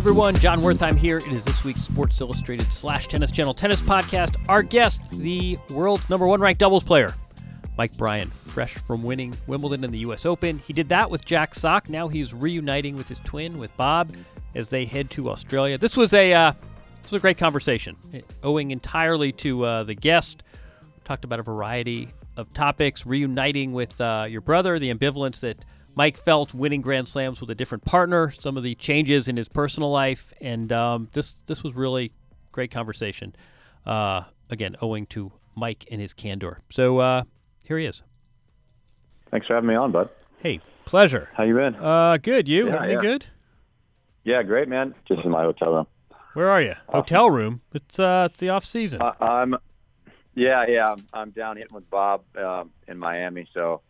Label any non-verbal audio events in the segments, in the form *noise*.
everyone, Jon Wertheim here. It is this week's Sports Illustrated slash Tennis Channel Tennis Podcast. Our guest, the world's number one ranked doubles player, Mike Bryan, fresh from winning Wimbledon and the U.S. Open. He did that with Jack Sock. Now he's reuniting with his twin, with Bob, as they head to Australia. This was a uh, this was a great conversation, eh, owing entirely to uh, the guest. Talked about a variety of topics, reuniting with uh, your brother, the ambivalence that Mike felt winning Grand Slams with a different partner, some of the changes in his personal life, and um, this this was really great conversation. Uh, again, owing to Mike and his candor. So uh, here he is. Thanks for having me on, bud. Hey, pleasure. How you been? Uh, good. You? Yeah, Everything yeah. good? yeah, great, man. Just in my hotel room. Where are you? Hotel room. It's uh, it's the off season. Uh, I'm, yeah, yeah. I'm, I'm down hitting with Bob um, in Miami, so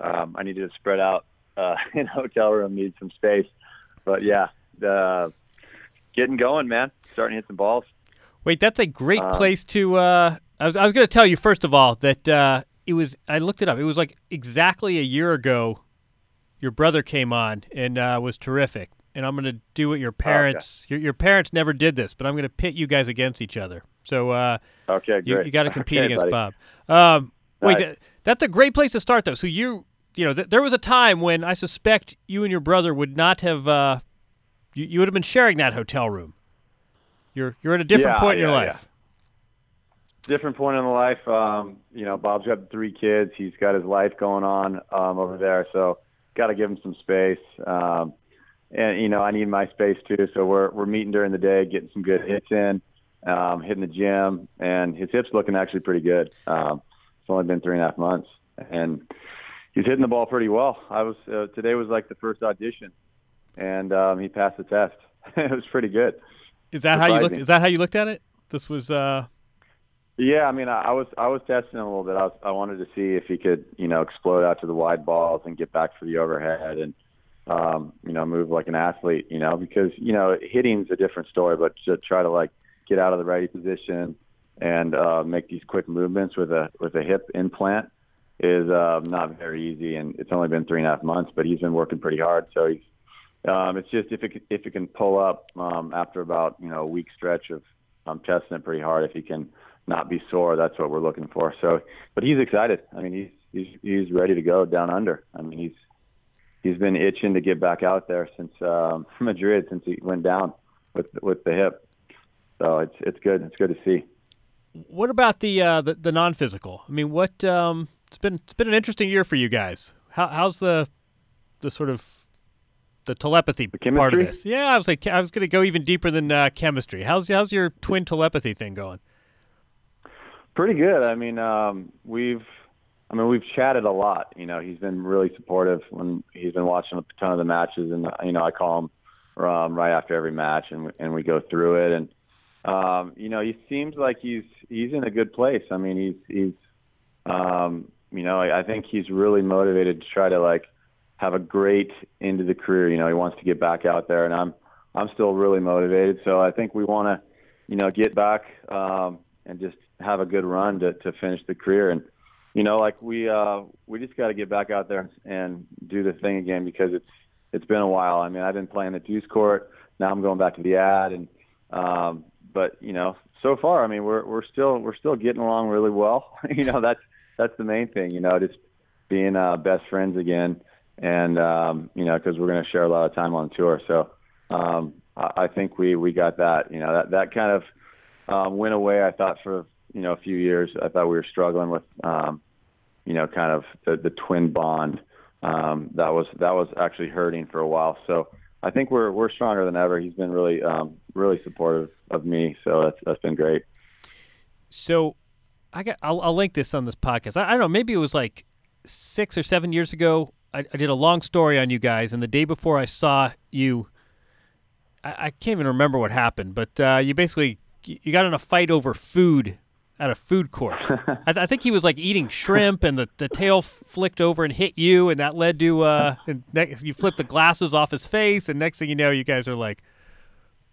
um, I needed to spread out uh, *laughs* in a hotel room. Need some space, but yeah, the getting going, man. Starting to hit some balls. Wait, that's a great uh, place to. Uh, I was I was going to tell you first of all that uh, it was. I looked it up. It was like exactly a year ago. Your brother came on and uh, was terrific. And I'm going to do what your parents. Your, your parents never did this, but I'm going to pit you guys against each other. So uh, Okay, you, great. you got to compete Okay, against buddy. Bob. Um, wait, that, that's a great place to start, though. So you, you know, th- there was a time when I suspect you and your brother would not have. Uh, you, you would have been sharing that hotel room. You're you're at a different Yeah, point in your yeah, life. different point in the life. Um, you know, Bob's got three kids. He's got his life going on um, over there, so got to give him some space. Um, and you know, I need my space too. So we're we're meeting during the day, getting some good hits in, um, hitting the gym, and his hips looking actually pretty good. Um, it's only been three and a half months, and he's hitting the ball pretty well. I was uh, today was like the first audition, and um, he passed the test. *laughs* it was pretty good. Is that how you looked? Is that how you looked at it? This was. uh Yeah, I mean, I, I was I was testing him a little bit. I was, I wanted to see if he could, you know, explode out to the wide balls and get back for the overhead and, um, you know, move like an athlete, you know, because you know hitting's a different story, but to try to like get out of the righty position and uh, make these quick movements with a with a hip implant is uh, not very easy. And it's only been three and a half months, but he's been working pretty hard. So he's um, it's just if it if it can pull up um, after about you know a week stretch of um, testing it pretty hard, if he can not be sore, that's what we're looking for. So, but he's excited. I mean, he's he's he's ready to go down under. I mean, he's he's been itching to get back out there since um, *laughs* Madrid since he went down with with the hip. So it's it's good. It's good to see. What about the uh, the, the non physical? I mean, what? Um, it's been it's been an interesting year for you guys. How, how's the the sort of the telepathy part of this? Yeah, I was like, I was going to go even deeper than uh, chemistry. How's how's your twin telepathy thing going? Pretty good. I mean, um, we've I mean, we've chatted a lot. You know, he's been really supportive when he's been watching a ton of the matches, and you know, I call him um, right after every match, and and we go through it, and um, you know, he seems like he's he's in a good place. I mean, he's he's um, you know, I, I think he's really motivated to try to like have a great end of the career. You know, he wants to get back out there, and I'm I'm still really motivated. So I think we want to, you know, get back um, and just have a good run to to finish the career. And you know, like we uh, we just got to get back out there and do the thing again because it's it's been a while. I mean, I've been playing the deuce court. Now I'm going back to the ad, and um, but you know, so far, I mean, we're we're still we're still getting along really well. *laughs* you know, that's that's the main thing. You know, just being uh, best friends again, and um, you know, because we're going to share a lot of time on tour. So um, I, I think we we got that. You know, that that kind of um, went away. I thought for you know a few years. I thought we were struggling with um, you know kind of the, the twin bond. Um, that was that was actually hurting for a while. So I think we're we're stronger than ever. He's been really um, really supportive of me, so that's that's been great. So I got I'll, I'll link this on this podcast. I, I, don't know, maybe it was like six or seven years ago. I, I, did a long story on you guys, and the day before I saw you, I, I can't even remember what happened, but uh, you basically you got in a fight over food at a food court. *laughs* I, I, think he was like eating shrimp, and the, the tail flicked over and hit you, and that led to uh, and ne- you flipped the glasses off his face, and next thing you know, you guys are like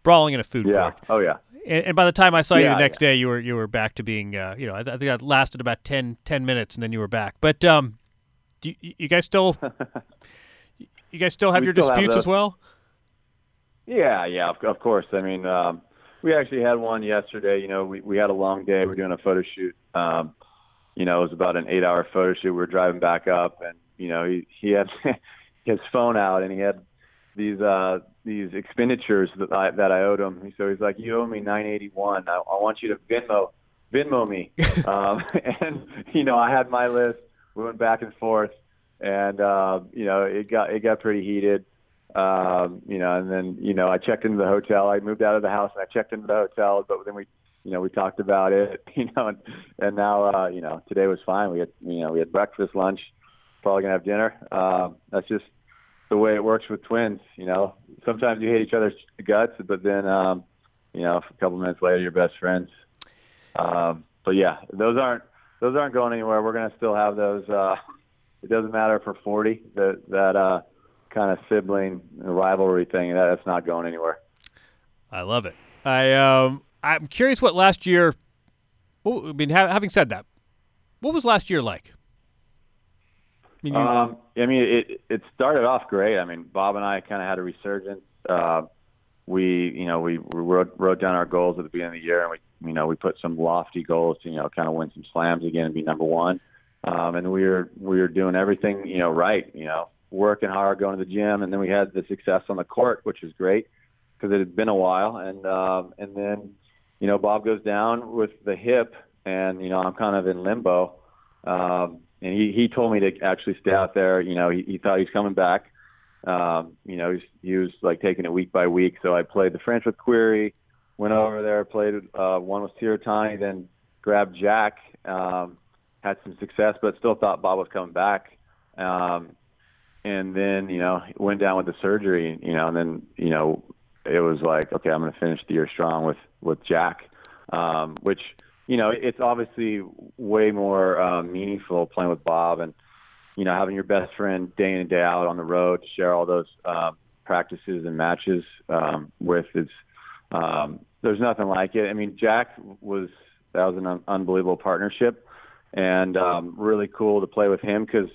brawling in a food yeah. court. Oh yeah. And, and by the time I saw yeah, you the next yeah. day, you were you were back to being uh, you know I, I, think that lasted about 10, 10 minutes, and then you were back. But um, do you, you guys still *laughs* you guys still have we your still disputes have as well? Yeah, yeah, of, of course. I mean. Um, we actually had one yesterday. You know, we we had a long day. We are doing a photo shoot. Um, you know, it was about an eight-hour photo shoot. We were driving back up, and you know, he he had *laughs* his phone out, and he had these uh these expenditures that I that I owed him. So he's like, "You owe me 981. I, I want you to Venmo Venmo me." *laughs* um, and you know, I had my list. We went back and forth, and uh, you know, it got it got pretty heated. Um, you know, and then, you know, I checked into the hotel. I moved out of the house and I checked into the hotel, but then we, you know, we talked about it, *laughs* you know, and, and now, uh, you know, today was fine. We had, you know, we had breakfast, lunch, probably gonna have dinner. Um, that's just the way it works with twins. You know, sometimes you hate each other's guts, but then, um, you know, a couple minutes later, you're best friends. Um, but yeah, those aren't, those aren't going anywhere. We're gonna still have those. Uh, it doesn't matter for 40 that, that, uh, kind of sibling rivalry thing. That, that's not going anywhere. I love it. I um I'm curious what last year. Well, I mean, ha- having said that, what was last year like? I mean, you, um, I mean, it it started off great. I mean, Bob and I kind of had a resurgence. Uh, we, you know, we, we wrote wrote down our goals at the beginning of the year, and we, you know, we put some lofty goals to, you know, kind of win some slams again and be number one. Um, and we were we were doing everything, you know, right. You know, working hard, going to the gym, and then we had the success on the court, which was great because it had been a while. And um, and then, you know, Bob goes down with the hip, and you know, I'm kind of in limbo. Um, and he he told me to actually stay out there. You know, he, he thought he was coming back. Um, you know, he was, he was like taking it week by week. So I played the French with Querrey, went over there, played uh, one with Tiratani, then grabbed Jack. Um, had some success, but still thought Bob was coming back. Um, and then you know went down with the surgery you know and then you know it was like okay i'm going to finish the year strong with with jack um which you know it's obviously way more uh, meaningful playing with bob and you know having your best friend day in and day out on the road to share all those uh, practices and matches um with. Is um there's nothing like it. I mean jack was that was an un- unbelievable partnership and um really cool to play with him because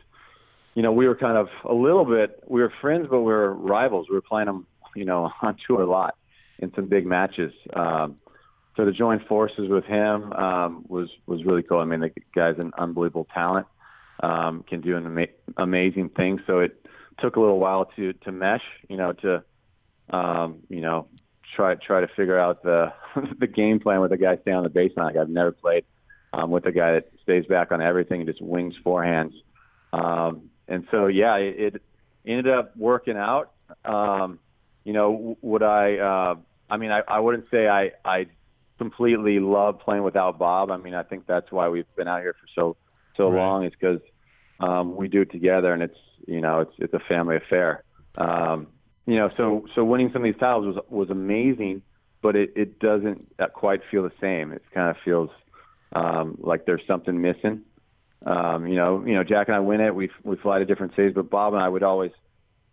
you know, we were kind of a little bit, we were friends, but we were rivals. We were playing them, you know, *laughs* on tour a lot in some big matches. Um, so to join forces with him um, was was really cool. I mean, the guy's an unbelievable talent, um, can do an ama- amazing thing. So it took a little while to to mesh, you know, to um, you know try try to figure out the *laughs* the game plan with a guy staying on the baseline. Like I've never played um, with a guy that stays back on everything and just wings forehands. Um, and so yeah, it, it ended up working out. Um, you know, would I? Uh, I mean, I, I wouldn't say I I completely love playing without Bob. I mean, I think that's why we've been out here for so so Right. long. Is because um, we do it together, and it's you know it's it's a family affair. Um, you know, so so winning some of these titles was was amazing, but it it doesn't quite feel the same. It kind of feels um, like there's something missing. Um, you know, you know, Jack and I win it. We we fly to different cities, but Bob and I would always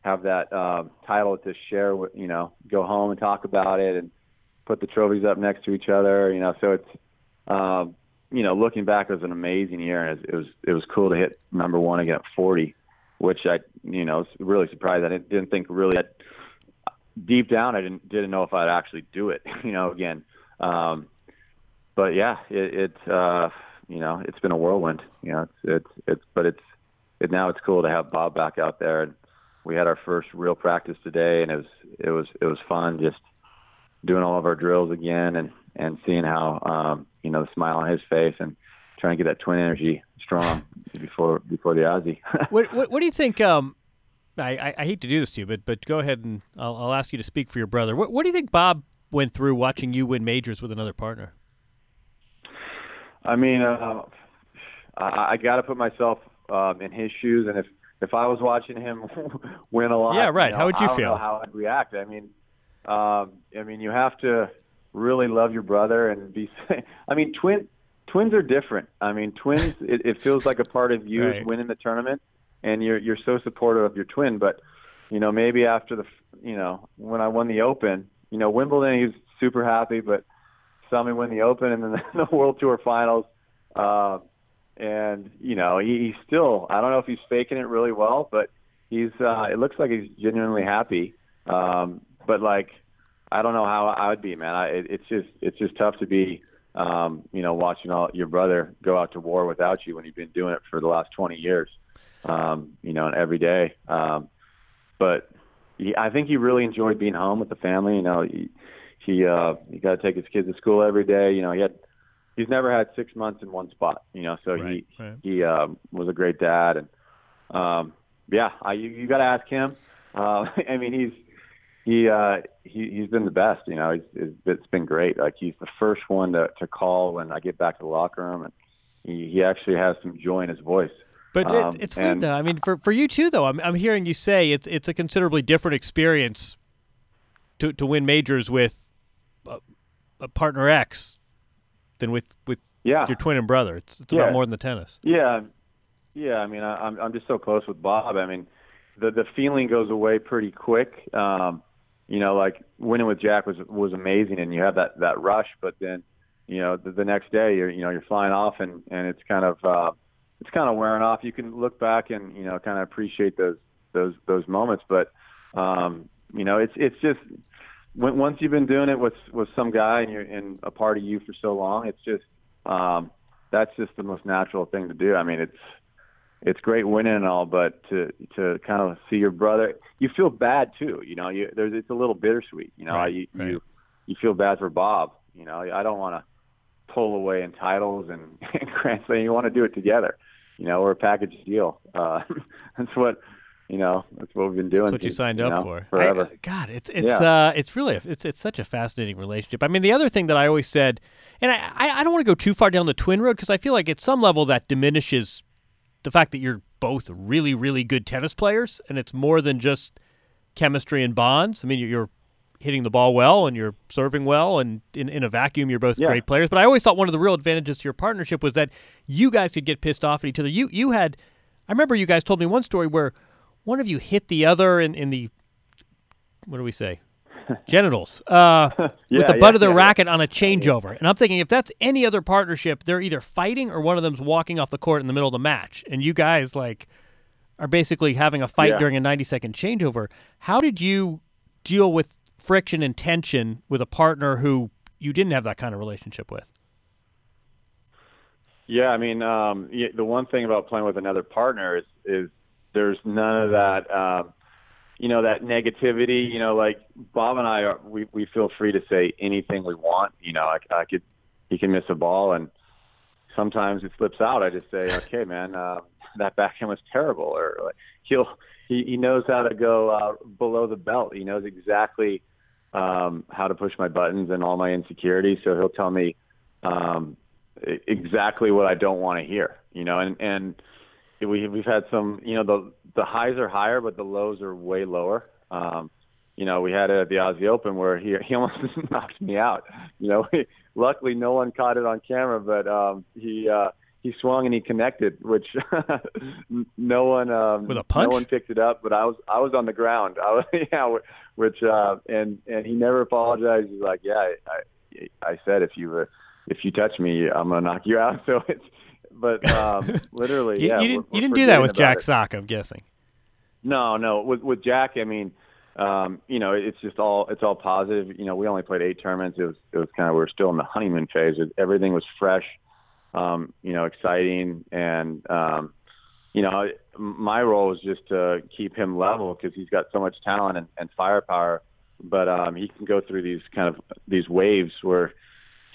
have that uh, title to share. With, you know, go home and talk about it, and put the trophies up next to each other. You know, so it's um, you know, looking back, it was an amazing year, and it was it was cool to hit number one again at 40, which I you know was really surprised. I didn't, think really that deep down I didn't didn't know if I'd actually do it. *laughs* You know, again, um, but yeah, it, it uh, you know it's been a whirlwind. You know, it's it's it's but it's it now it's cool to have Bob back out there, and we had our first real practice today, and it was it was it was fun just doing all of our drills again and and seeing how um, you know the smile on his face and trying to get that twin energy strong before before the Aussie. *laughs* what, what, what do you think? Um, I, I, I hate to do this to you, but but go ahead and I'll, I'll ask you to speak for your brother. What what do you think Bob went through watching you win majors with another partner? I mean, uh, I, I got to put myself um, in his shoes, and if if I was watching him *laughs* win a lot, yeah, right. You know, how would you feel? how I'd react. I mean, um, I mean, you have to really love your brother and be. *laughs* I mean, twin twins are different. I mean, twins. *laughs* It, it feels like a part of you Right. is winning the tournament, and you're you're so supportive of your twin. But you know, maybe after the you know when I won the Open, you know, Wimbledon, he was super happy, but saw me win the Open and then *laughs* the World Tour Finals. Uh, and you know, he, he's still. I don't know if he's faking it really well, but he's. Uh, it looks like he's genuinely happy. Um, but like, I don't know how I would be, man. I, it, it's just it's just tough to be, um, you know, watching all your brother go out to war without you when you've been doing it for the last 20 years, um, you know, and every day. Um, but he, I think he really enjoyed being home with the family. You know, he he uh, he got to take his kids to school every day. You know, he had he's never had six months in one spot. You know, so Right, he right. he um, was a great dad, and um, yeah, I, you, you got to ask him. Uh, *laughs* I mean, he's he uh he he's been the best you know he's, he's it's been great like he's the first one to to call when i get back to the locker room and he he actually has some joy in his voice But Um, it, it's weird though. I mean, for for you too, though. I'm I'm hearing you say it's it's a considerably different experience to to win majors with a, a partner X than with with yeah your twin and brother. It's it's Yeah. about more than the tennis. Yeah, yeah. I mean, I, I'm I'm just so close with Bob. I mean, the the feeling goes away pretty quick. Um, you know, like winning with Jack was was amazing, and you have that that rush. But then, you know, the, the next day you're you know you're flying off, and and it's kind of uh, it's kind of wearing off. You can look back and you know kind of appreciate those those those moments, but um, you know, it's it's just when, once you've been doing it with with some guy and you're in a part of you for so long, it's just um, that's just the most natural thing to do. I mean, it's it's great winning and all, but to to kind of see your brother, you feel bad too. You know, you there's it's a little bittersweet. You know, Right, you right. you you feel bad for Bob. You know, I don't want to pull away in titles and, *laughs* and Grand Slam. You want to do it together. You know, we're a package deal. Uh, *laughs* that's what you know. That's what we've been doing. That's what you signed you up know, for. forever. I- God, it's it's Yeah. uh it's really a, it's it's such a fascinating relationship. I mean, the other thing that I always said, and I I, don't want to go too far down the twin road because I feel like at some level that diminishes the fact that you're both really really good tennis players, and it's more than just chemistry and bonds. I mean, you're, you're hitting the ball well and you're serving well, and in, in a vacuum, you're both Yeah. great players. But I always thought one of the real advantages to your partnership was that you guys could get pissed off at each other. You you had, I remember you guys told me one story where one of you hit the other in, in the what do we say *laughs* genitals uh, *laughs* with the butt yeah, of the yeah, yeah. racket on a changeover. And I'm thinking if that's any other partnership, they're either fighting or one of them's walking off the court in the middle of the match. And you guys like are basically having a fight Yeah. during a 90 second changeover. How did you deal with friction and tension with a partner who you didn't have that kind of relationship with? Yeah, I mean, um, the one thing about playing with another partner is is there's none of that, um, you know, that negativity. You know, like Bob and I are, we we feel free to say anything we want. You know, I, I could, he can miss a ball, and sometimes it slips out. I just say, okay, man, uh, that backhand was terrible, or like, he'll he he knows how to go uh, below the belt. He knows exactly um, how to push my buttons and all my insecurities. So he'll tell me. Um, exactly what I don't want to hear, you know, and and we we've had some, you know, the the highs are higher, but the lows are way lower. Um, you know, we had it at the Aussie Open where he he *laughs* almost knocked me out. You know, luckily no one caught it on camera, but um, he uh, he swung and he connected, which *laughs* no one um, With a punch? no one picked it up. But I was I was on the ground. *laughs* I was yeah, which uh, and and he never apologized. He's like, yeah, I I I said if you uh, if you touch me, I'm gonna knock you out. So it's but um, *laughs* literally, You, yeah. you didn't, we're you didn't do that with Jack it. Sock, I'm guessing. No, no. With with Jack, I mean, um, you know, it's just all it's all positive. You know, we only played eight tournaments. It was it was kind of we were still in the honeymoon phase. It, everything was fresh, um, you know, exciting, and um, you know, my role was just to keep him level because he's got so much talent and, and firepower. But um, he can go through these kind of these waves where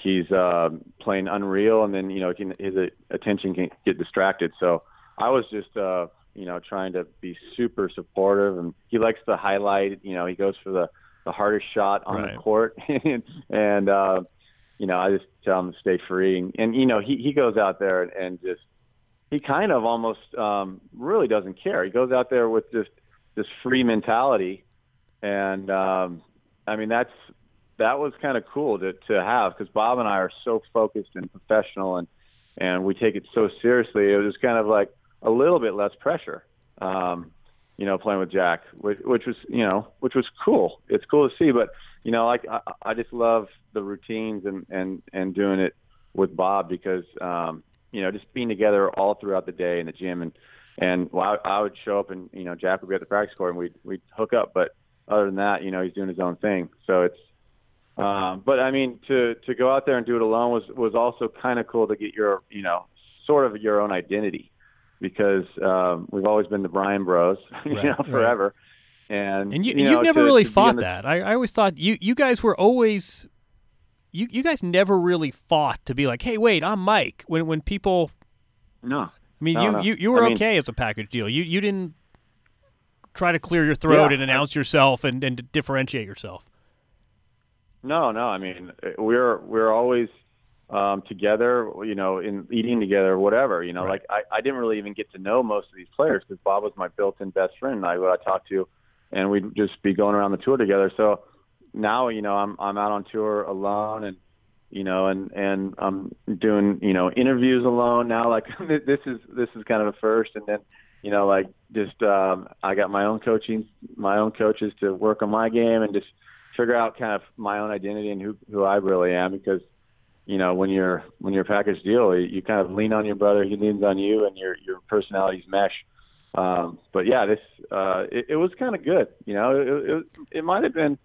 he's uh, playing unreal, and then you know, can, his attention can get distracted. So I was just uh, you know trying to be super supportive, and he likes to highlight. You know, he goes for the the hardest shot on Right. the court, *laughs* and, and uh, you know, I just tell him to stay free, and, and you know, he he goes out there and, and just he kind of almost um, really doesn't care. He goes out there with just this free mentality, and um, I mean that's that was kind of cool to to have because Bob and I are so focused and professional, and and we take it so seriously. It was kind of like a little bit less pressure, um, you know, playing with Jack, which, which was you know which was cool. It's cool to see, but you know, like I, I just love the routines and and and doing it with Bob because um, you know just being together all throughout the day in the gym and and well, I, I would show up and you know Jack would be at the practice court and we'd we'd hook up, but other than that, you know, he's doing his own thing. So it's um, but I mean, to to go out there and do it alone was was also kind of cool to get your you know sort of your own identity because um, we've always been the Bryan Bros, *laughs* you Right, know, right. forever. And And you, you know, you've never to- really to fought the- that. I, I always thought you, you guys were always you, you guys never really fought to be like, hey, wait, I'm Mike. When when people, No, I mean, No, you, no. you you were I mean- okay as a package deal. You you didn't try to clear your throat Yeah, and announce yourself and and differentiate yourself. No, no. I mean, we're we're always um, together. You know, in eating together, or whatever. You know, Right. like I, I didn't really even get to know most of these players because Bob was my built-in best friend. I would I talked to, and we'd just be going around the tour together. So now, you know, I'm I'm out on tour alone, and you know, and and I'm doing you know interviews alone now. Like *laughs* this is this is kind of a first, and then you know, like just um, I got my own coaching, my own coaches to work on my game and just figure out kind of my own identity and who who I really am because you know when you're when you're a package deal you, you kind of lean on your brother he leans on you and your your personalities mesh um but yeah this uh it, it was kind of good you know it it, it might have been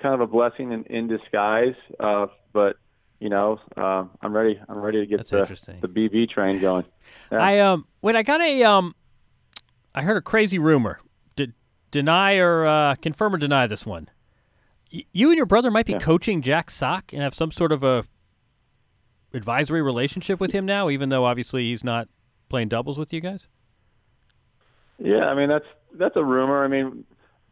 kind of a blessing in, in disguise uh but you know uh, I'm ready I'm ready to get That's the interesting. the BB train going Yeah. *laughs* I um wait, I got a um, I heard a crazy rumor. D- deny or uh, confirm or deny this one. You and your brother might be Yeah. coaching Jack Sock and have some sort of a advisory relationship with him now, even though obviously he's not playing doubles with you guys. Yeah, I mean that's that's a rumor. I mean,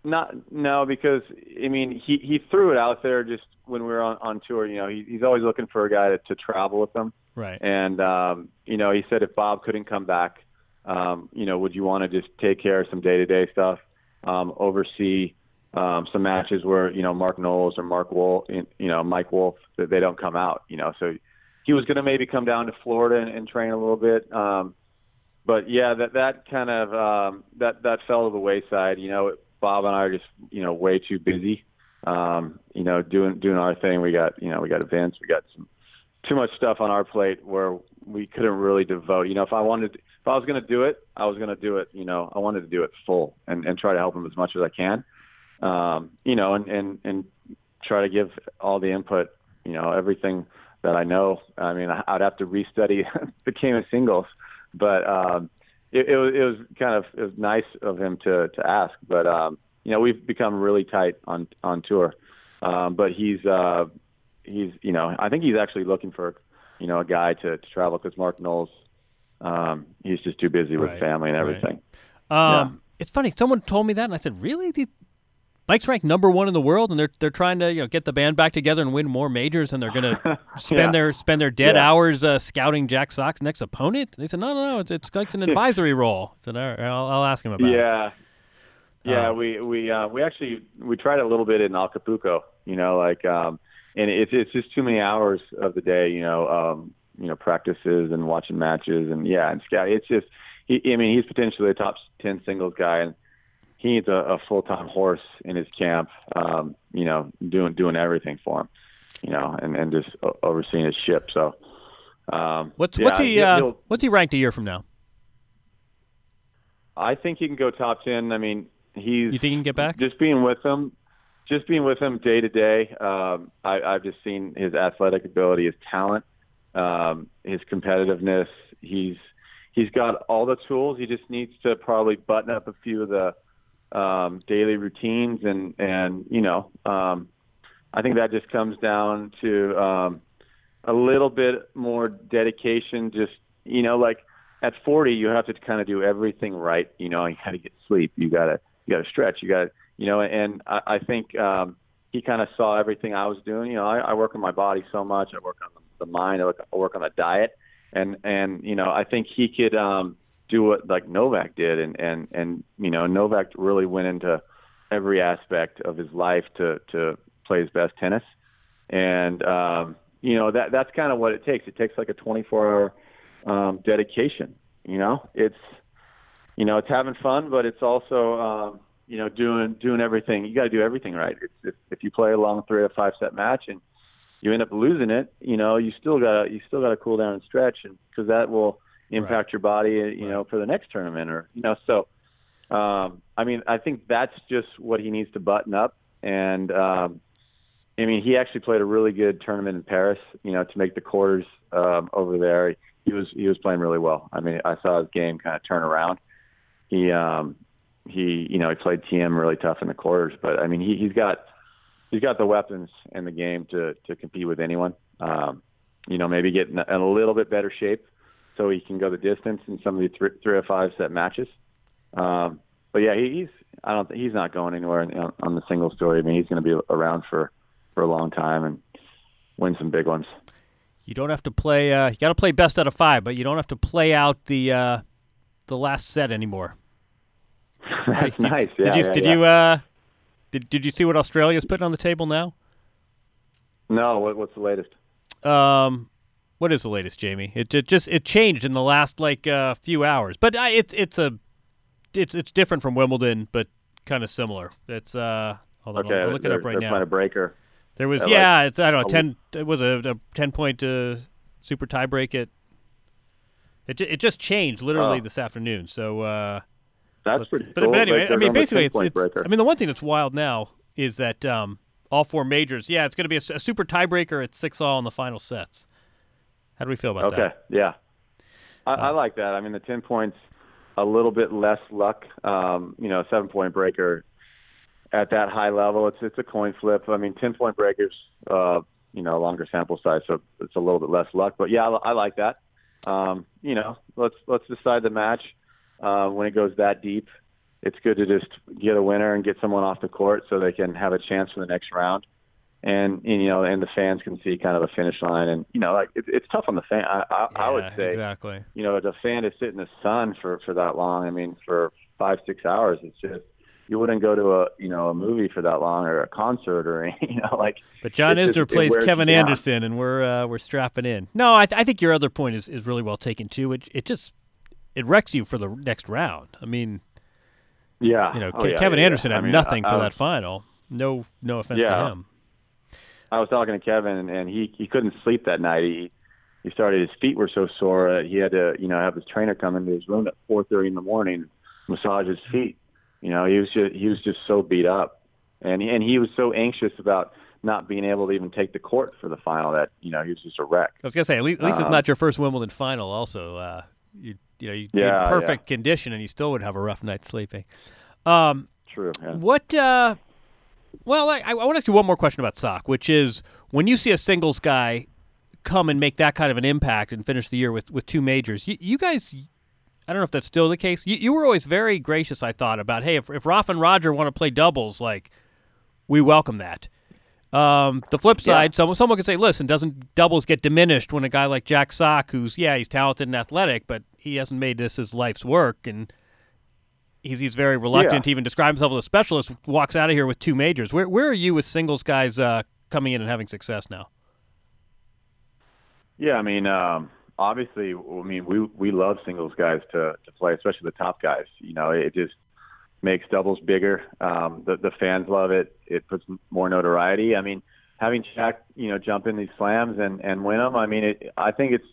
not no because I mean he he threw it out there just when we were on on tour. You know, he, he's always looking for a guy to, to travel with him. Right. And um, you know, he said if Bob couldn't come back, um, you know, would you want to just take care of some day to day stuff, um, oversee um, some matches where you know Mark Knowles or Mark Wolf, you know Mike Wolf, they don't come out. You know, so he was going to maybe come down to Florida and, and train a little bit. Um, but yeah, that that kind of um, that that fell to the wayside. You know, Bob and I are just you know way too busy. Um, you know, doing doing our thing. We got you know we got events. We got some too much stuff on our plate where we couldn't really devote. You know, if I wanted, if I was going to do it, I was going to do it. You know, I wanted to do it full and and try to help him as much as I can. Um, you know, and and and try to give all the input. You know, everything that I know. I mean, I- I'd have to restudy *laughs* the game of singles, but um, it, it was it was kind of it was nice of him to to ask. But um, you know, we've become really tight on on tour. Um, but he's uh, he's you know I think he's actually looking for you know a guy to, to travel because Mark Knowles um, he's just too busy with Right, family and right. everything. Um, It's funny. Someone told me that, and I said, "Really? Do you, Mike's ranked number one in the world, and they're they're trying to you know get the band back together and win more majors, and they're going *laughs* to spend Yeah. their spend their dead Yeah. hours uh, scouting Jack Sock's next opponent. They said, no, no, no, it's it's, it's an *laughs* advisory role. I said, all right, I'll, I'll ask him about it. Yeah, yeah. Uh, we we uh, we actually we tried a little bit in Acapulco. You know, like um, and it's it's just too many hours of the day. You know, um, you know practices and watching matches and yeah and scout. It's just he. I mean, he's potentially a top ten singles guy and. He needs a, a full-time horse in his camp, um, you know, doing doing everything for him, you know, and, and just overseeing his ship. So, um, What's yeah, what's he uh, what's he ranked a year from now? I think he can go top ten. I mean, he's You think he can get back? just being with him, just being with him day to day. Um, I, I've just seen his athletic ability, his talent, um, his competitiveness. He's he's got all the tools. He just needs to probably button up a few of the um, daily routines, and and you know, um, I think that just comes down to um, a little bit more dedication. Just you know, like at 40, you have to kind of do everything right. You know, you got to get sleep. You got to you got to stretch. You got to you know, and I, I think um, he kind of saw everything I was doing. You know, I, I work on my body so much. I work on the, the mind. I work, I work on the diet, and and you know, I think he could um, do what like Novak did, and and and you know, Novak really went into every aspect of his life to to play his best tennis, and um, you know that that's kind of what it takes. It takes like a 24 hour um, dedication. You know, it's you know it's having fun, but it's also um, you know doing doing everything. You got to do everything right. It's, if, if you play a long three or five set match and you end up losing it, you know you still got to you still got to cool down and stretch, and because that will impact your body, you know, for the next tournament or you know so. Um, I mean, I think that's just what he needs to button up. And um, I mean, he actually played a really good tournament in Paris. You know, to make the quarters um, over there, he was he was playing really well. I mean, I saw his game kind of turn around. He um, he you know he played Thiem really tough in the quarters, but I mean he he's got he's got the weapons in the game to to compete with anyone. Um, you know, maybe get in a little bit better shape so he can go the distance in some of the three, three or five set matches. Um, but yeah, he, he's I don't think he's not going anywhere on, on the single story. I mean, he's going to be around for for a long time and win some big ones. You don't have to play. Uh, you got to play best out of five, but you don't have to play out the uh, the last set anymore. *laughs* That's Did- nice. Did you yeah, did yeah. you uh, did did you see what Australia's putting on the table now? No, what, what's the latest? Um, what is the latest, Jamie? It, it just it changed in the last like uh, few hours, but I, it's it's a it's it's different from Wimbledon, but kind of similar. It's uh, hold on, Okay, I'll look it up right now. playing a breaker. There was I like- yeah, it's I don't know ten. It was a, a ten point uh, super tiebreak. It it it just changed literally Oh. this afternoon. So uh, That's but, pretty but, cool. but anyway, Like, I mean basically it's, it's breaker. I mean the one thing that's wild now is that um, all four majors. Yeah, it's going to be a super tiebreaker at six all in the final sets. How do we feel about Okay, that? Okay, yeah, I, I like that. I mean, the ten points, a little bit less luck. Um, you know, seven point breaker at that high level, it's it's a coin flip. I mean, ten point breakers, uh, you know, longer sample size, so it's a little bit less luck. But yeah, I, I like that. Um, you know, let's let's decide the match uh, when it goes that deep. It's good to just get a winner and get someone off the court so they can have a chance for the next round. And, and you know, and the fans can see kind of a finish line, and you know, like it, it's tough on the fan. I, I, I would say, exactly. you know, a fan to sit in the sun for for that long. I mean, for five six hours, it's just you wouldn't go to a you know a movie for that long or a concert or *laughs* you know like. But John Isner just- plays Kevin down. Anderson, and we're uh, we're strapping in. No, I, th- I think your other point is, is really well taken too. It it just it wrecks you for the next round. I mean, Yeah, you know, Oh, Ke- yeah, Kevin yeah, yeah. Anderson I had mean, nothing I- for I that final. No, no offense to him. I was talking to Kevin, and, he he couldn't sleep that night. He he started his feet were so sore that he had to you know have his trainer come into his room at 4:30 in the morning, massage his feet. You know, he was just he was just so beat up, and and he was so anxious about not being able to even take the court for the final that you know he was just a wreck. I was gonna say at least, at least it's Um, not your first Wimbledon final. Also, uh, you you know you be Yeah, in perfect condition, and you still would have a rough night sleeping. Um, True. Yeah. What? Uh, well, I, I want to ask you one more question about Sock, which is when you see a singles guy come and make that kind of an impact and finish the year with, with two majors, you, you guys, I don't know if that's still the case. You, you were always very gracious, I thought, about hey, if, if Rafa and Roger want to play doubles, like we welcome that. Um, the flip side, someone someone could say, listen, doesn't doubles get diminished when a guy like Jack Sock, who's yeah, he's talented and athletic, but he hasn't made this his life's work, and he's he's very reluctant Yeah. to even describe himself as a specialist. Walks out of here with two majors. Where where are you with singles guys uh, coming in and having success now? Yeah, I mean, um, obviously, I mean, we we love singles guys to to play, especially the top guys. You know, it just makes doubles bigger. Um, the the fans love it. It puts more notoriety. I mean, having Jack, you know, jump in these slams and and win them. I mean, it. I think it's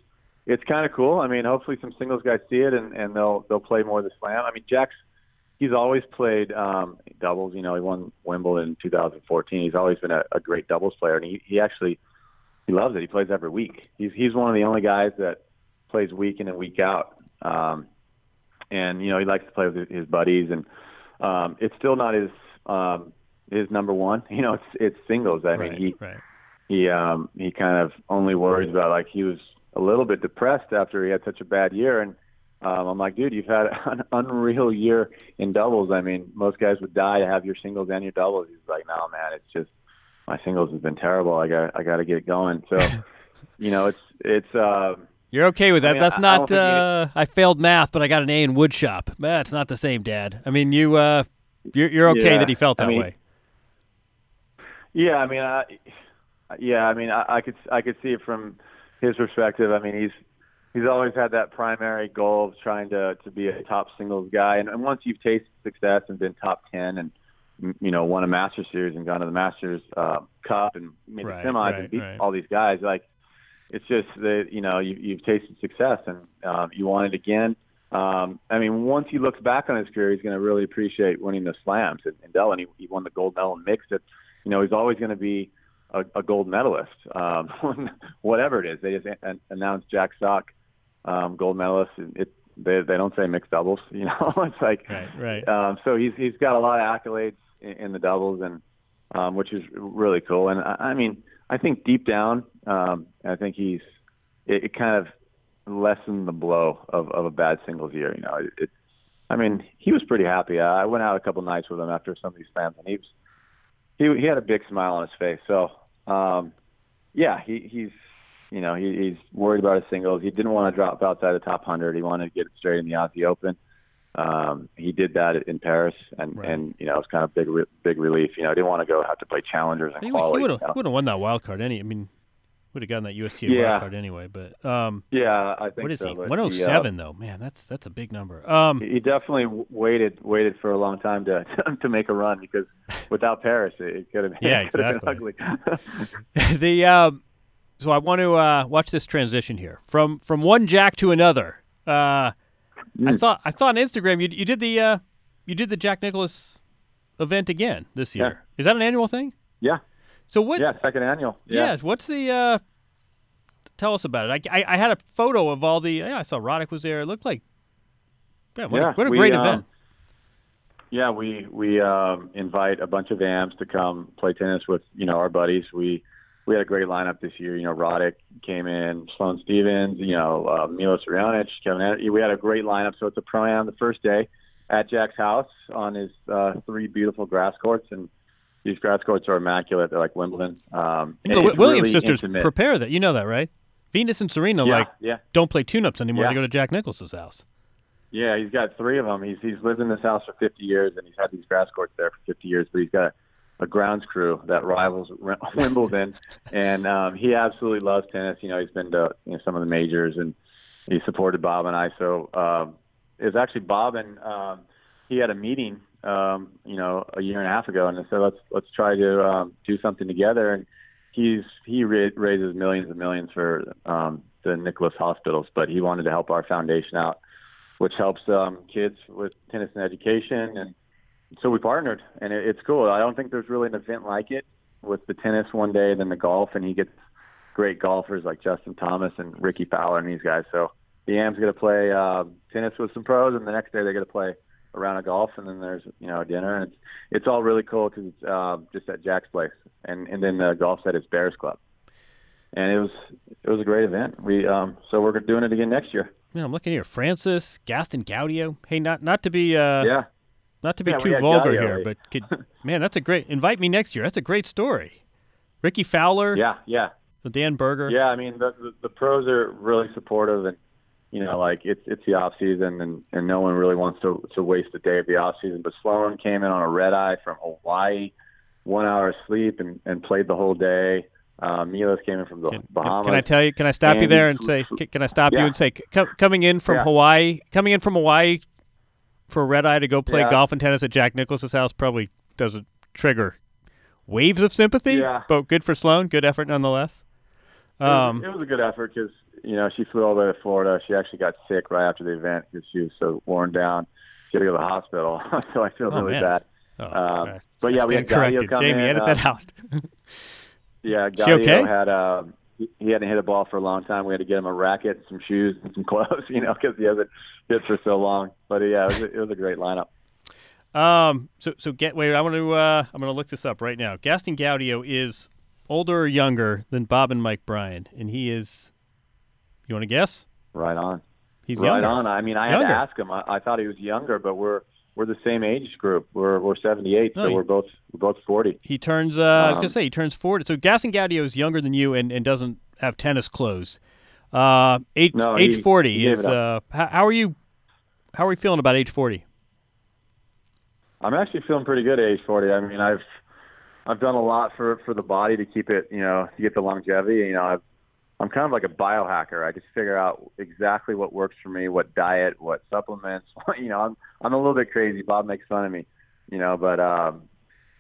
it's kind of cool. I mean, hopefully some singles guys see it and and they'll they'll play more of the slam. I mean, Jack's he's always played um, doubles. You know, he won Wimbledon in 2014. He's always been a, a great doubles player, and he he actually he loves it. He plays every week. He's he's one of the only guys that plays week in and week out. Um, and you know he likes to play with his buddies, and um, it's still not his um, his number one. *laughs* You know, it's it's singles. I mean, he right. he um, he kind of only worries about like he was a little bit depressed after he had such a bad year, and um, I'm like, dude, you've had *laughs* an unreal year in doubles. I mean, most guys would die to have your singles and your doubles. He's like, no, man, it's just my singles has been terrible. I got I got to get it going. So, *laughs* you know, it's it's. Uh, You're okay with that? I mean, That's I- I not. don't uh, I failed math, but I got an A in woodshop. That's not the same, Dad. I mean, you. Uh, you're, you're okay Yeah, that he felt I that mean, way. Yeah, I mean, I, yeah, I mean, I, I could I could see it from his perspective. I mean, he's he's always had that primary goal of trying to to be a top singles guy, and, and once you've tasted success and been top ten and you know won a Masters series and gone to the Masters uh, Cup and made Right, the semis right, and beat right. all these guys, like it's just that you know you, you've tasted success and um, you want it again. Um, I mean, once he looks back on his career, he's going to really appreciate winning the slams. And, and Dell, and he, he won the gold medal in mixed. It, you know, he's always going to be a, a gold medalist, um, *laughs* whatever it is. They just an- announced Jack Sock um, gold medalist. It they they don't say mixed doubles. *laughs* You know, it's like Right, right. um, so he's he's got a lot of accolades in, in the doubles, and um, which is really cool. And I, I mean, I think deep down, um, I think he's it, it kind of lessened the blow of, of a bad singles year. You know, it, it. I mean, he was pretty happy. I I went out a couple nights with him after some of these slams, and he was he he had a big smile on his face. So um, yeah, he he's you know he, he's worried about his singles. He didn't want to drop outside the top hundred. He wanted to get it straight in the Aussie Open. Um, he did that in Paris, and Right. and you know it's kind of big re- big relief. You know, I didn't want to go have to play challengers and He, quality. would have you know? won that wild card. Any, I mean, would have gotten that USTA Yeah. wild card anyway. But um, Yeah, I think what is so. he? but One oh uh, though. Man, that's that's a big number. Um, he definitely waited waited for a long time *laughs* to to make a run because without Paris it, it could have been, *laughs* Yeah, it exactly. been ugly. *laughs* the um, so I want to uh, watch this transition here from from one Jack to another. Uh, I Mm. saw I saw on Instagram you you did the uh, you did the Jack Nicklaus event again this year. Yeah. Is that an annual thing? yeah, So what? yeah, second annual. Yeah. What's the? Uh, tell us about it. I, I I had a photo of all the. Yeah, I saw Roddick was there. It looked like. Yeah, what, Yeah, a, what a we, great um, event. Yeah, we we um, invite a bunch of AMs to come play tennis with you know our buddies. We we had a great lineup this year. You know, Roddick came in, Sloane Stevens, you know, uh, Milos Raonic, Kevin. We had a great lineup. So it's a pro am the first day at Jack's house on his uh, three beautiful grass courts, and these grass courts are immaculate. They're like Wimbledon. Um, the Williams really sisters intimate. prepare that. You know that, right? Venus and Serena Yeah, like yeah. don't play tune-ups anymore. Yeah. They go to Jack Nicklaus's house. Yeah, he's got three of them. He's he's lived in this house for 50 years, and he's had these grass courts there for 50 years. But he's got a grounds crew that rivals *laughs* Wimbledon, and um, he absolutely loves tennis. You know, he's been to you know, some of the majors, and he supported Bob and I. So um, it was actually Bob and um, he had a meeting, um, you know, a year and a half ago, and they said let's let's try to um, do something together. And he's he ra- raises millions and millions for um, the Nicklaus hospitals, but he wanted to help our foundation out which helps um, kids with tennis and education. And so we partnered, and it, it's cool. I don't think there's really an event like it with the tennis one day, then the golf, and he gets great golfers like Justin Thomas and Rickie Fowler and these guys. So the AM's going to play uh, tennis with some pros, and the next day they're going to play a round of golf, and then there's you know a dinner, and it's it's all really cool because it's uh, just at Jack's place, and and then the golf set is Bears Club, and it was it was a great event. We um, so we're doing it again next year. Man, I'm looking here. Francis, Gaston Gaudio. Hey, not not to be uh, Yeah. Not to be Yeah, too vulgar Gaudio, here, but could, *laughs* man, that's a great. Invite me next year. That's a great story. Rickie Fowler, Yeah, yeah, Dan Berger. yeah. I mean, the, the the pros are really supportive, and you know, like it's it's the off season, and and no one really wants to to waste a day of the off season. But Sloane came in on a red eye from Hawaii, one hour of sleep, and and played the whole day. Um, Milos came in from the Can, Bahamas. can I tell you? Can I stop you there and say? Can, I stop you and say, co- coming in from Yeah. Hawaii, coming in from Hawaii for red eye to go play Yeah. golf and tennis at Jack Nicklaus's house probably doesn't trigger waves of sympathy. Yeah. But good for Sloane. Good effort nonetheless. It was- Um, it was a good effort because you know she flew all the way to Florida. She actually got sick right after the event because she was so worn down. She had to go to the hospital, *laughs* so I feel Oh, really man. bad. oh, um, but yeah, we had Gaudio corrected. come Jamie, in, edit uh, that out. *laughs* Yeah, She Gaudio okay? had um, he, hadn't hit a ball for a long time. We had to get him a racket, some shoes, and some *laughs* clothes, you know, because he hasn't hit for so long. But yeah, it was a, it was a great lineup. Um. So so get wait. I want to. Uh, I'm going to look this up right now. Gaston Gaudio is older or younger than Bob and Mike Bryan, and he is. You want to guess? Right on. He's younger. right younger. on. I mean, I Younger. had to ask him. I, I thought he was younger, but we're we're the same age group. We're we're 78, No, so he- we're both we're both 40. He turns. Uh, I was Um, gonna say he turns forty. So Gaston Gaudio is younger than you and, and doesn't have tennis clothes. Uh, age No, age he- forty he is. Uh, how, how are you? How are we feeling about age forty? I'm actually feeling pretty good at age 40. I mean, I've I've done a lot for for the body to keep it, you know, to get the longevity. You know, I've, I'm kind of like a biohacker. I just figure out exactly what works for me, what diet, what supplements. *laughs* you know, I'm I'm a little bit crazy. Bob makes fun of me, you know, but um,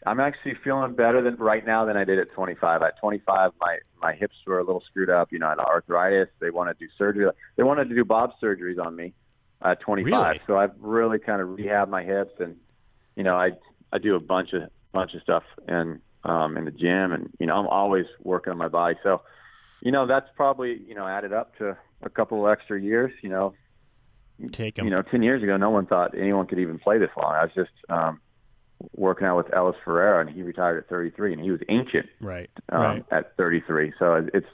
I'm actually feeling better than right now than I did at 25. At 25, my my hips were a little screwed up. You know, I had arthritis. They wanted to do surgery. They wanted to do Bob surgeries on me at 25. Really? So I've really kind of rehabbed my hips and you know, I I do a bunch of bunch of stuff and um in the gym and you know, I'm always working on my body. So, you know, that's probably, you know, added up to a couple of extra years, you know. Take him. You know, 10 years ago no one thought anyone could even play this long. I was just um working out with Ellis Ferreira and he retired at 33 and he was ancient right. um, right. at 33. So it's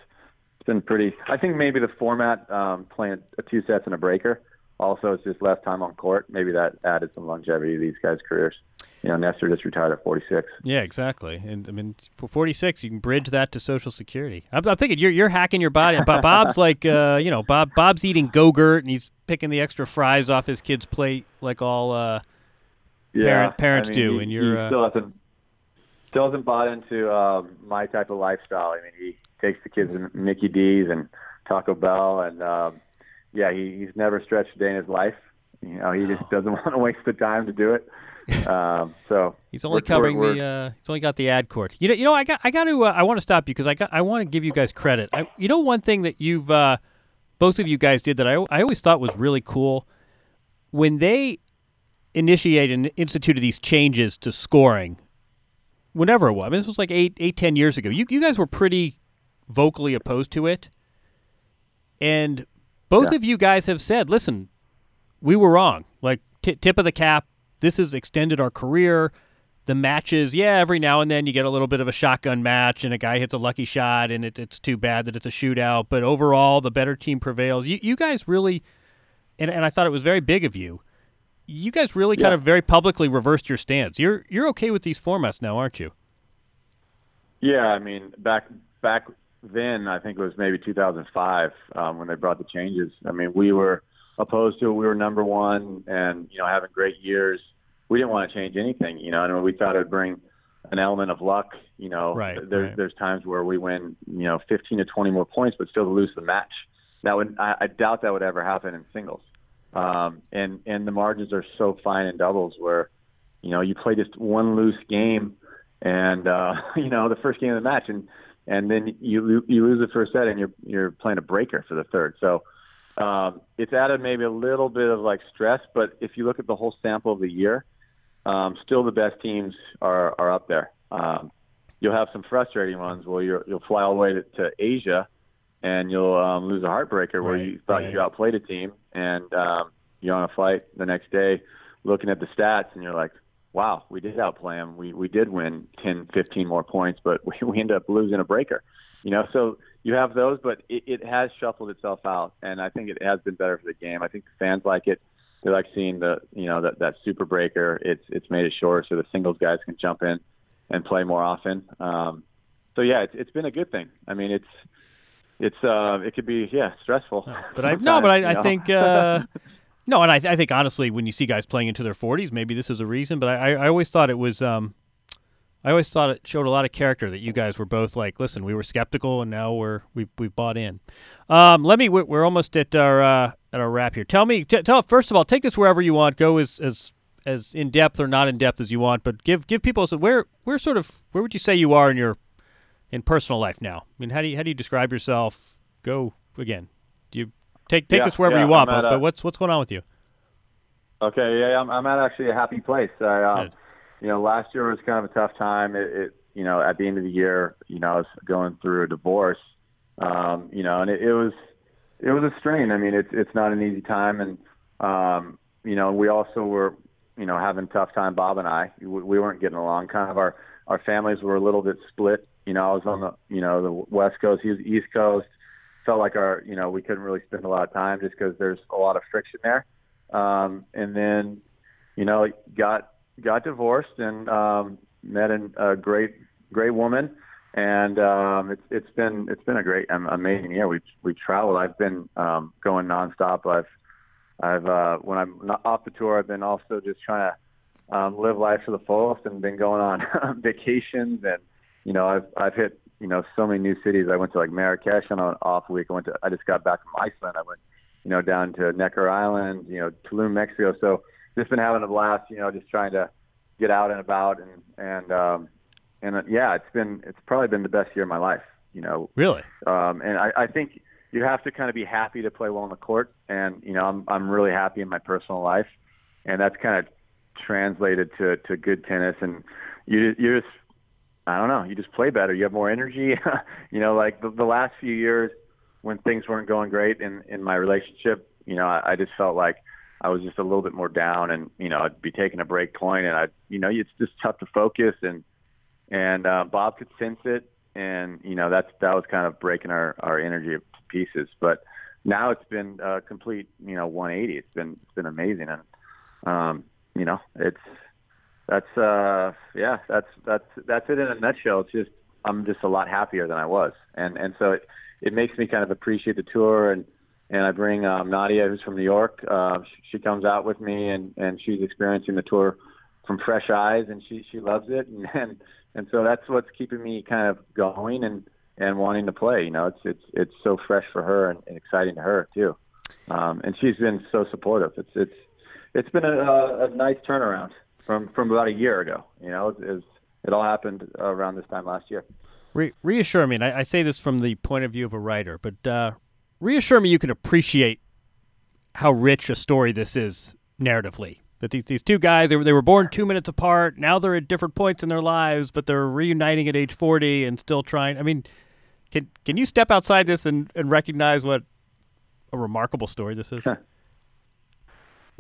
it's been pretty. I think maybe the format um, playing two sets and a breaker. Also, it's just less time on court. Maybe that added some longevity to these guys' careers. You know, Nestor just retired at 46. Yeah, exactly. And I mean, for 46, you can bridge that to Social Security. I'm, I'm thinking you're you're hacking your body. Bob's like, uh, you know, Bob Bob's eating Go-Gurt and he's picking the extra fries off his kid's plate, like all. Uh, Parent- parents I mean, do, he, and you're, uh, still hasn't still hasn't bought into um, my type of lifestyle. I mean, he takes the kids to Mickey D's and Taco Bell, and um, yeah, he, he's never stretched a day in his life. You know, he just *sighs* doesn't *laughs* want to waste the time to do it. Um, so He's only we're- covering we're- the. Uh, he's only got the ad court. You know. You know. I got. I got to. Uh, I want to stop you because I got. I want to give you guys credit. I, you know, one thing that you've, uh, both of you guys did that I. I always thought was really cool, when they initiated and instituted these changes to scoring. Whenever it was, I mean, this was like eight, eight, ten years ago. You, you guys were pretty vocally opposed to it, and both Yeah. of you guys have said, "Listen, we were wrong. Like t- tip of the cap. This has extended our career. The matches, yeah, every now and then you get a little bit of a shotgun match and a guy hits a lucky shot and it, it's too bad that it's a shootout. But overall, the better team prevails. You, you guys really, and, and I thought it was very big of you. You guys really kind of very publicly reversed your stance. You're you're okay with these formats now, aren't you? Yeah, I mean, back back then, I think it was maybe 2005 um, when they brought the changes. I mean, we were opposed to. We were number one, and you know, having great years. We didn't want to change anything, you know. And we thought it'd bring an element of luck. You know, Right, there's right. there's times where we win, you know, 15 to 20 more points, but still lose the match. That would I, I doubt that would ever happen in singles. Um, and and the margins are so fine in doubles where, you know, you play just one loose game, and uh, *laughs* you know the first game of the match, and and then you you lose the first set, and you're you're playing a breaker for the third. So um, it's added maybe a little bit of like stress, but if you look at the whole sample of the year, um, still the best teams are are up there. Um, you'll have some frustrating ones where you're, you'll fly all the way to, to Asia, and you'll um, lose a heartbreaker where you thought right. you outplayed a team, and um, you're on a flight the next day, looking at the stats, and you're like, "Wow, we did outplay them. We we did win 10, 15 more points, but *laughs* we, we ended up losing a breaker." You know, so you have those, but it, it has shuffled itself out, and I think it has been better for the game. I think the fans like it. they like seeing the you know that that super breaker. It's it's made it short so the singles guys can jump in and play more often. Um, so yeah, it's it's been a good thing. I mean, it's it's uh it could be yeah stressful. But I no, but I, *laughs* you I think uh, *laughs* no, and I, I think honestly, when you see guys playing into their 40s, maybe this is a reason. But I, I always thought it was. Um, I always thought it showed a lot of character that you guys were both like, listen, we were skeptical, and now we're we've we've bought in. Um, let me. We're, we're almost at our uh, at our wrap here. Tell me, t- tell first of all, take this wherever you want. Go as as as in depth or not in depth as you want, but give give people so where where sort of where would you say you are in your in personal life now? I mean, how do you how do you describe yourself? Go again. Do you take take Yeah, this wherever yeah, you want, but, at but what's what's going on with you? Okay, yeah, I'm, I'm at actually a happy place. I, um. You know, last year was kind of a tough time. It, it, you know, at the end of the year, you know, I was going through a divorce. Um, you know, and it, it was, it was a strain. I mean, it's it's not an easy time, and um, you know, we also were, you know, having a tough time. Bob and I, we, we weren't getting along. Kind of our our families were a little bit split. You know, I was on the, you know, the West Coast. He was East Coast. Felt like our, you know, we couldn't really spend a lot of time just because there's a lot of friction there. Um, and then, you know, got got divorced and um, met an, a great great woman, and um, it's it's been it's been a great um, amazing year. We we traveled. I've been um, going nonstop. I've I've uh, when I'm not off the tour, I've been also just trying to um, live life to the fullest and been going on *laughs* vacations and you know I've I've hit you know so many new cities. I went to like Marrakesh on an off week. I went to I just got back from Iceland. I went you know down to Necker Island, you know Tulum, Mexico. So just been having a blast. You know just trying to get out and about and and um, and uh, yeah, it's been it's probably been the best year of my life. You know Really? um, and I, I think you have to kind of be happy to play well on the court. And you know, I'm I'm really happy in my personal life, and that's kind of translated to to good tennis. And you you just I don't know, you just play better. You have more energy. *laughs* you know, like the, the last few years when things weren't going great in in my relationship, you know, I, I just felt like I was just a little bit more down, and you know, I'd be taking a break and I, you know, it's just tough to focus and and uh, Bob could sense it, and you know that's that was kind of breaking our our energy to pieces. But now it's been a complete you know 180. It's been it's been amazing, and um, you know it's that's uh yeah that's that's that's it in a nutshell. It's just I'm just a lot happier than I was, and and so it it makes me kind of appreciate the tour and. And I bring um, Nadia, who's from New York. Uh, she, she comes out with me, and, and she's experiencing the tour from fresh eyes, and she she loves it, *laughs* and and, and so that's what's keeping me kind of going and and wanting to play. You know, it's it's it's so fresh for her and, and exciting to her too, um, and she's been so supportive. It's it's it's been a, a, nice turnaround from from about a year ago. You know, it, it, it all happened around this time last year. Re- reassure me, and I, I say this from the point of view of a writer, but uh, reassure me you can appreciate how rich a story this is narratively. That these, these two guys, they were, they were born two minutes apart. Now they're at different points in their lives, but they're reuniting at age 40 and still trying. I mean, can can you step outside this and, and recognize what a remarkable story this is? *laughs*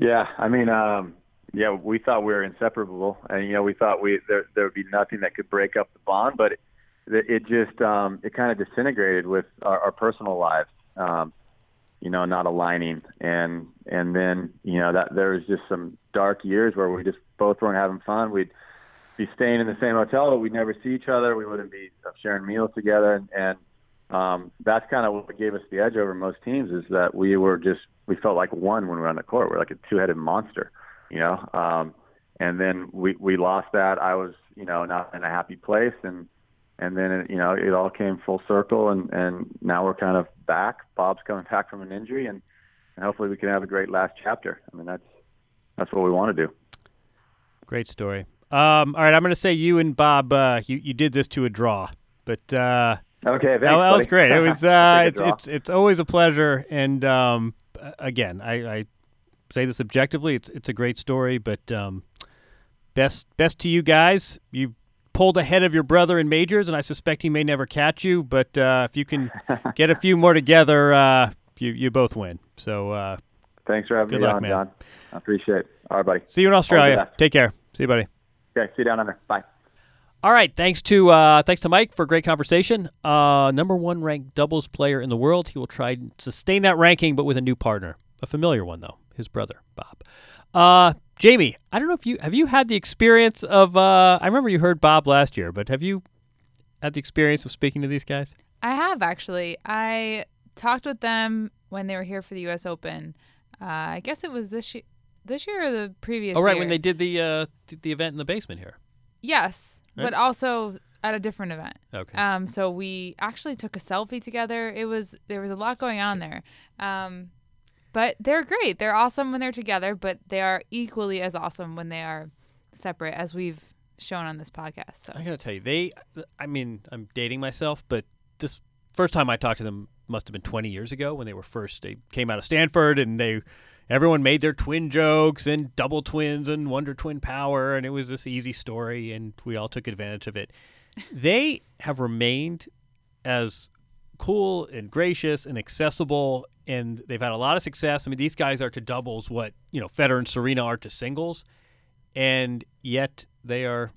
Yeah, I mean, um, yeah, we thought we were inseparable, and you know, we thought we there there would be nothing that could break up the bond, but it, it just um, it kind of disintegrated with our, our personal lives, um, you know, not aligning, and and then you know that there was just some dark years where we just both weren't having fun. We'd be staying in the same hotel, but we'd never see each other. We wouldn't be sharing meals together, and, and um, that's kind of what gave us the edge over most teams is that we were just we felt like one when we were on the court. We're like a two-headed monster, you know. Um, and then we we lost that. I was you know not in a happy place, and and then it, you know it all came full circle, and and now we're kind of back. Bob's coming back from an injury, and and hopefully we can have a great last chapter. I mean that's that's what we want to do. Great story. Um, all right, I'm going to say you and Bob, uh, you, you did this to a draw, but uh, Okay, thanks, that, that was great. It *laughs* was uh, it's, it's it's always a pleasure, and um, again, I, I say this objectively. It's it's a great story, but um, best best to you guys. You pulled ahead of your brother in majors, and I suspect he may never catch you. But uh, if you can get a few more together, uh, you you both win. So uh, Thanks for having me luck, on, man. Jon. I appreciate it. All right, buddy. see you in Australia. Take care. See you, buddy. Okay, see you down under. Bye. All right, thanks to uh, thanks to Mike for a great conversation. Uh, number one ranked doubles player in the world. He will try and sustain that ranking, but with a new partner, a familiar one though. His his brother Bob. Uh, Jamie, I don't know if you have you had the experience of. Uh, I remember you heard Bob last year, but have you had the experience of speaking to these guys? I have actually. I talked with them when they were here for the U.S. Open. Uh, I guess it was this year, this year or the previous. Oh, right, year. when they did the uh, did the event in the basement here. Yes, Right? but also at a different event. Okay. Um, so we actually took a selfie together. It was there was a lot going on there. Um, but they're great. They're awesome when they're together, but they are equally as awesome when they are separate, as we've shown on this podcast. So I gotta tell you, they. I mean, I'm dating myself, but this first time I talked to them must have been 20 years ago when they were first. They came out of Stanford, and they, everyone made their twin jokes and double twins and Wonder Twin power, and it was this easy story, and we all took advantage of it. *laughs* they have remained as cool and gracious and accessible, and they've had a lot of success. I mean, these guys are to doubles what you know Federer and Serena are to singles, and yet they are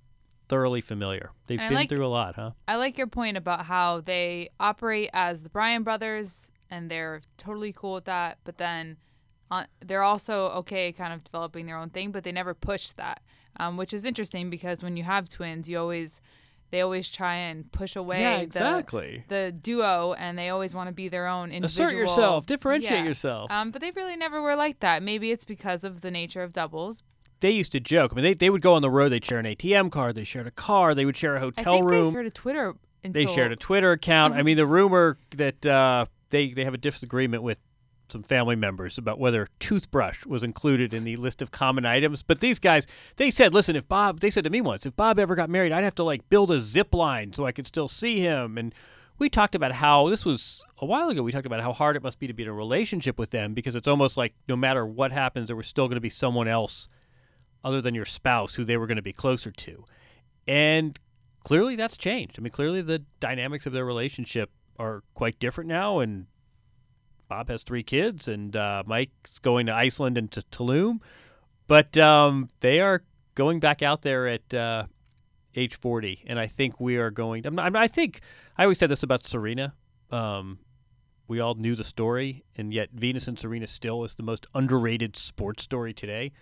thoroughly familiar. They've And been like- through a lot, huh? I like your point about how they operate as the Bryan brothers, and they're totally cool with that. But then uh, they're also okay, kind of developing their own thing, but they never push that, um, which is interesting because when you have twins, you always they always try and push away Yeah, exactly. the, duo, and they always want to be their own individual. Assert yourself, differentiate Yeah. yourself. Um, but they really never were like that. Maybe it's because of the nature of doubles. They used to joke. I mean, they, they would go on the road. They'd share an ATM card. They shared a car. They would share a hotel think room. they started Twitter. Until, They shared a Twitter account. I mean, the rumor that uh, they they have a disagreement with some family members about whether toothbrush was included in the list of common items. But these guys, they said, listen, if Bob, they said to me once, if Bob ever got married, I'd have to like build a zip line so I could still see him. And we talked about how this was a while ago. We talked about how hard it must be to be in a relationship with them because it's almost like no matter what happens, there was still going to be someone else other than your spouse who they were going to be closer to. And clearly that's changed. I mean, clearly the dynamics of their relationship are quite different now. And Bob has three kids, and uh, Mike's going to Iceland and to Tulum. But um, they are going back out there at uh, age 40. And I think we are going. I'm, I'm, I think I always said this about Serena. Um, we all knew the story, and yet Venus and Serena still is the most underrated sports story today.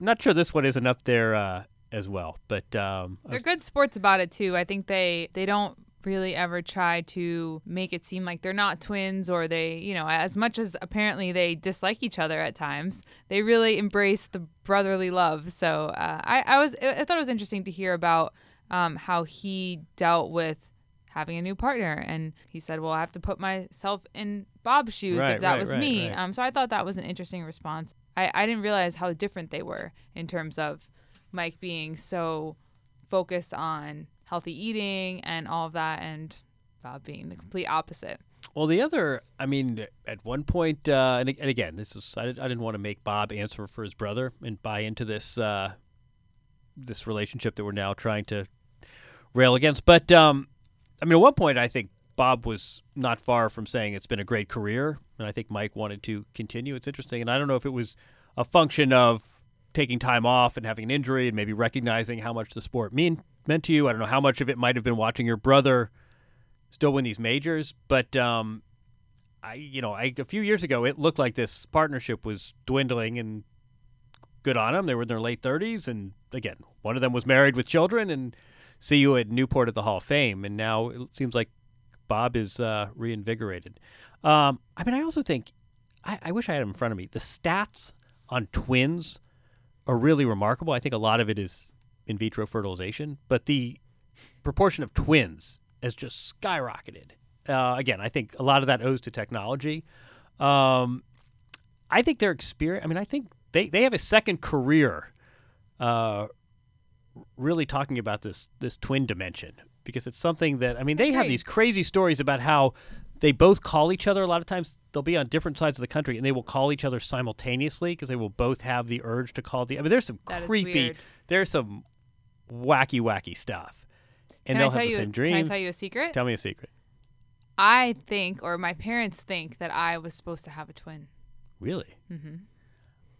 I'm not sure this one isn't up there uh, as well, but um, They're was- good sports about it too. I think they they don't really ever try to make it seem like they're not twins or they, you know, as much as apparently they dislike each other at times, they really embrace the brotherly love. So uh, I, I was I thought it was interesting to hear about um, how he dealt with having a new partner. And he said well i have to put myself in bob's shoes Right, if that right, was right, me. um, so i thought that was an interesting response. I, I didn't realize how different they were in terms of mike being so focused on healthy eating and all of that and bob being the complete opposite Well, the other, I mean, at one point, uh, and, and again, this is I, did, didn't want to make Bob answer for his brother and buy into this uh, this relationship that we're now trying to rail against. But um, I mean, at one point, I think Bob was not far from saying it's been a great career, and I think Mike wanted to continue. It's interesting, and I don't know if it was a function of taking time off and having an injury, and maybe recognizing how much the sport mean meant to you. I don't know how much of it might have been watching your brother still win these majors, but um, I, you know, I, a few years ago, it looked like this partnership was dwindling, and good on them. They were in their late 30s, and again, one of them was married with children, and see you at Newport at the Hall of Fame, and now it seems like Bob is uh, reinvigorated. Um, I mean, I also think I, I wish I had them in front of me. The stats on twins are really remarkable. I think a lot of it is in vitro fertilization, but the proportion of twins has just skyrocketed. Uh, again, I think a lot of that owes to technology. Um, I think their experience. I mean, I think they, they have a second career. Uh, really talking about this this twin dimension because it's something that I mean they have these crazy stories about how they both call each other a lot of times they'll be on different sides of the country and they will call each other simultaneously because they will both have the urge to call the I mean there's some That creepy there's some wacky wacky stuff. And can they'll have the you same dreams can I tell you a secret? Tell me a secret. I think or my parents think that i was supposed to have a twin. Really? Mm-hmm.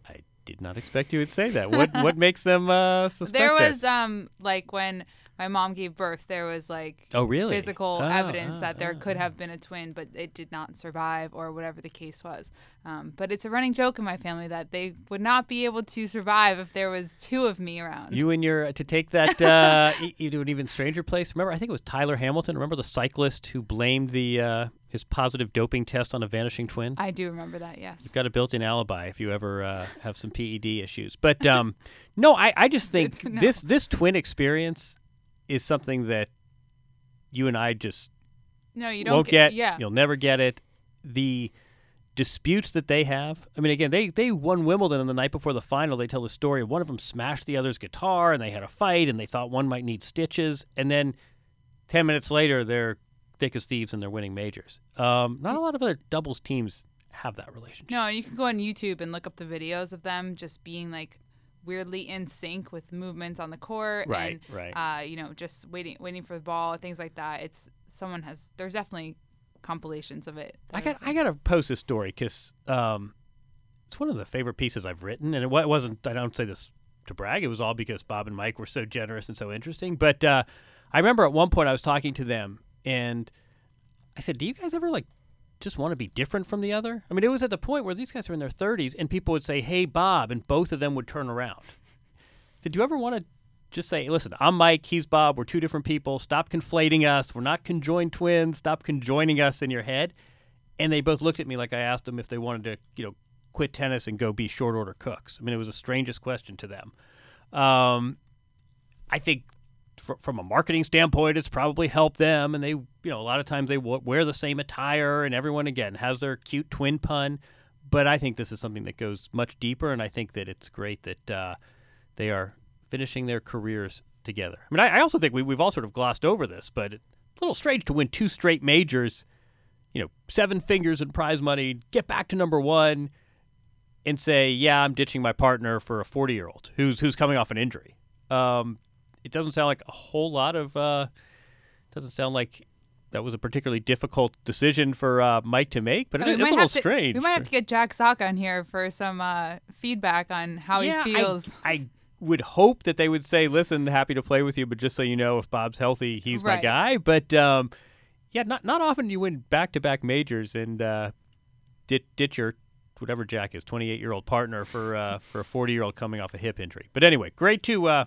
I did not expect you would say that. What what *laughs* makes them uh, suspect there that? was um like when my mom gave birth, there was like Oh, really? physical Oh, evidence oh, that there oh, could have been a twin, but it did not survive, or whatever the case was. Um, but it's a running joke in my family that they would not be able to survive if there was two of me around. You and your to take that *laughs* uh, you to an even stranger place. Remember, I think it was Tyler Hamilton. Remember the cyclist who blamed the uh, his positive doping test on a vanishing twin. I do remember that. Yes. You've got a built-in alibi if you ever uh, have some PED issues. But um, *laughs* no, I, I just think this this twin experience is something that you and I just No, you don't won't get. Yeah. You'll never get it. The disputes that they have. I mean, again, they they won Wimbledon and the night before the final. They tell the story one of them smashed the other's guitar and they had a fight and they thought one might need stitches and then ten minutes later they're thick as thieves and they're winning majors. Um, not a lot of other doubles teams have that relationship. No, you can go on YouTube and look up the videos of them just being like weirdly in sync with movements on the court Right, and right. uh, you know, just waiting waiting for the ball, things like that. It's someone has there's definitely compilations of it. I got I got to post this story because um, it's one of the favorite pieces I've written, and it wasn't. I don't say this to brag. It was all because Bob and Mike were so generous and so interesting. But uh, I remember at one point I was talking to them, and I said, "Do you guys ever like just want to be different from the other?" I mean, it was at the point where these guys were in their 30s, and people would say, "Hey, Bob," and both of them would turn around. *laughs* Did you ever want to?" Just say, listen, I'm Mike, he's Bob, we're two different people. Stop conflating us. We're not conjoined twins. Stop conjoining us in your head and they both looked at me like I asked them if they wanted to, you know, quit tennis and go be short order cooks. I mean, it was the strangest question to them. Um, I think from a marketing standpoint, it's probably helped them, and they, you know, a lot of times they wear the same attire, and everyone again has their cute twin pun. But I think this is something that goes much deeper, and I think that it's great that uh, they are finishing their careers together. I mean, I, I also think we, we've all sort of glossed over this, but it's a little strange to win two straight majors you know, seven fingers in prize money, get back to number one, and say, "Yeah, I'm ditching my partner for a 40 year old who's who's coming off an injury." Um, it doesn't sound like a whole lot of. Uh, doesn't sound like that was a particularly difficult decision for uh, Mike to make, but it, it's a little to- strange. We might have to get Jack Sock on here for some uh, feedback on how yeah, he feels. I, would hope that they would say, "Listen, happy to play with you, but just so you know, if Bob's healthy, he's my guy." But um, yeah, not not often you win back to back majors and uh, ditch, ditch your whatever Jack is, twenty eight year old partner for uh, for a forty year old coming off a hip injury. But anyway, great to uh,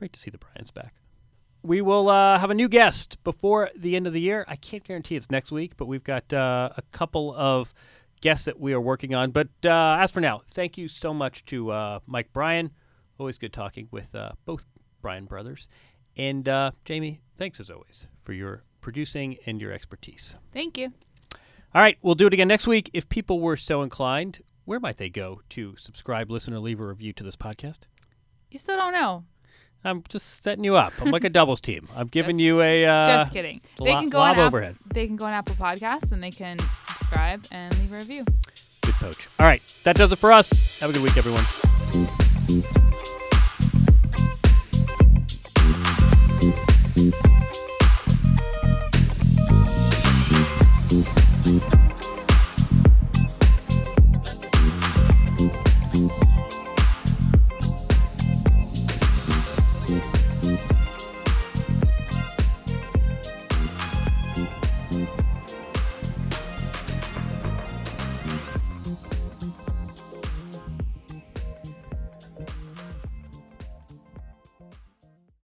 great to see the Bryans back. We will uh, have a new guest before the end of the year. I can't guarantee it's next week, but we've got uh, a couple of guests that we are working on. But uh, as for now, thank you so much to uh, Mike Bryan. Always good talking with uh, both Bryan brothers. And uh, Jamie, thanks as always for your producing and your expertise. Thank you. All right, we'll do it again next week. If people were so inclined, where might they go to subscribe, listen, or leave a review to this podcast? You still don't know. I'm just setting you up. I'm like a *laughs* doubles team. I'm giving Just- you a uh, Just kidding. They lo- can go lob on App- overhead. They can go on Apple Podcasts and they can subscribe and leave a review. Good poach. All right, that does it for us. Have a good week, everyone.